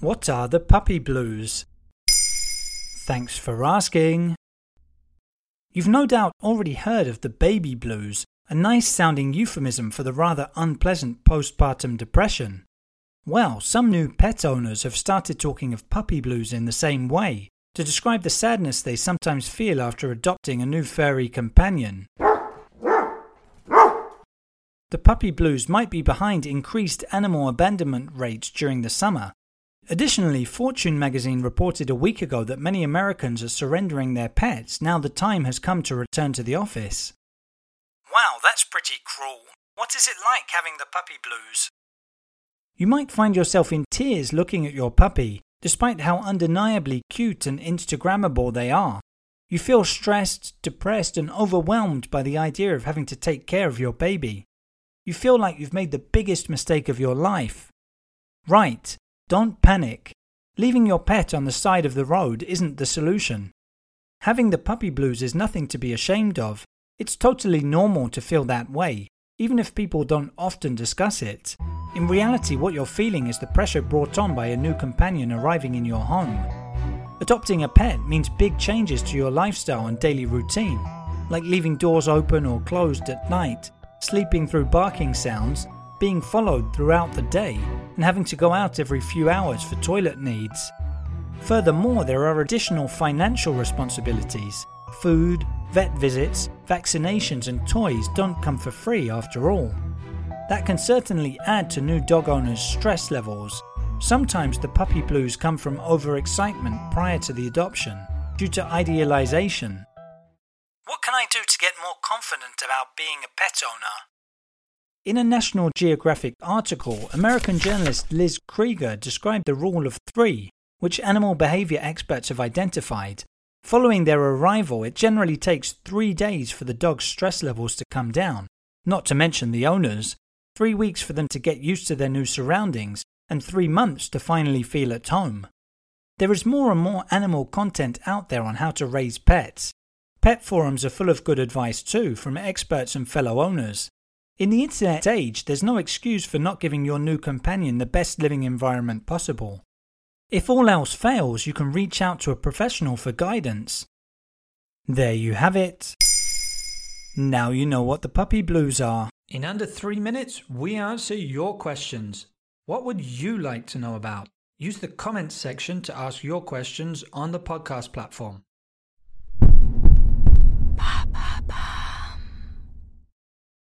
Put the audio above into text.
What are the puppy blues? Thanks for asking. You've no doubt already heard of the baby blues, a nice sounding euphemism for the rather unpleasant postpartum depression. Well, some new pet owners have started talking of puppy blues in the same way, to describe the sadness they sometimes feel after adopting a new furry companion. The puppy blues might be behind increased animal abandonment rates during the summer. Additionally, Fortune magazine reported a week ago that many Americans are surrendering their pets now the time has come to return to the office. Wow, that's pretty cruel. What is it like having the puppy blues? You might find yourself in tears looking at your puppy, despite how undeniably cute and Instagrammable they are. You feel stressed, depressed, and overwhelmed by the idea of having to take care of your baby. You feel like you've made the biggest mistake of your life. Right, don't panic. Leaving your pet on the side of the road isn't the solution. Having the puppy blues is nothing to be ashamed of. It's totally normal to feel that way, even if people don't often discuss it. In reality, what you're feeling is the pressure brought on by a new companion arriving in your home. Adopting a pet means big changes to your lifestyle and daily routine, like leaving doors open or closed at night, sleeping through barking sounds, being followed throughout the day, and having to go out every few hours for toilet needs. Furthermore, there are additional financial responsibilities. Food, vet visits, vaccinations, and toys don't come for free after all. That can certainly add to new dog owners' stress levels. Sometimes the puppy blues come from overexcitement prior to the adoption, due to idealization, what can I do to get more confident about being a pet owner? In a National Geographic article, American journalist Liz Krieger described the rule of three, which animal behavior experts have identified. Following their arrival, it generally takes three days for the dog's stress levels to come down, not to mention the owners, three weeks for them to get used to their new surroundings, and three months to finally feel at home. There is more and more animal content out there on how to raise pets, Pet forums are full of good advice too from experts and fellow owners. In the internet age, there's no excuse for not giving your new companion the best living environment possible. If all else fails, you can reach out to a professional for guidance. There you have it. Now you know what the puppy blues are. In under three minutes, we answer your questions. What would you like to know about? Use the comments section to ask your questions on the podcast platform.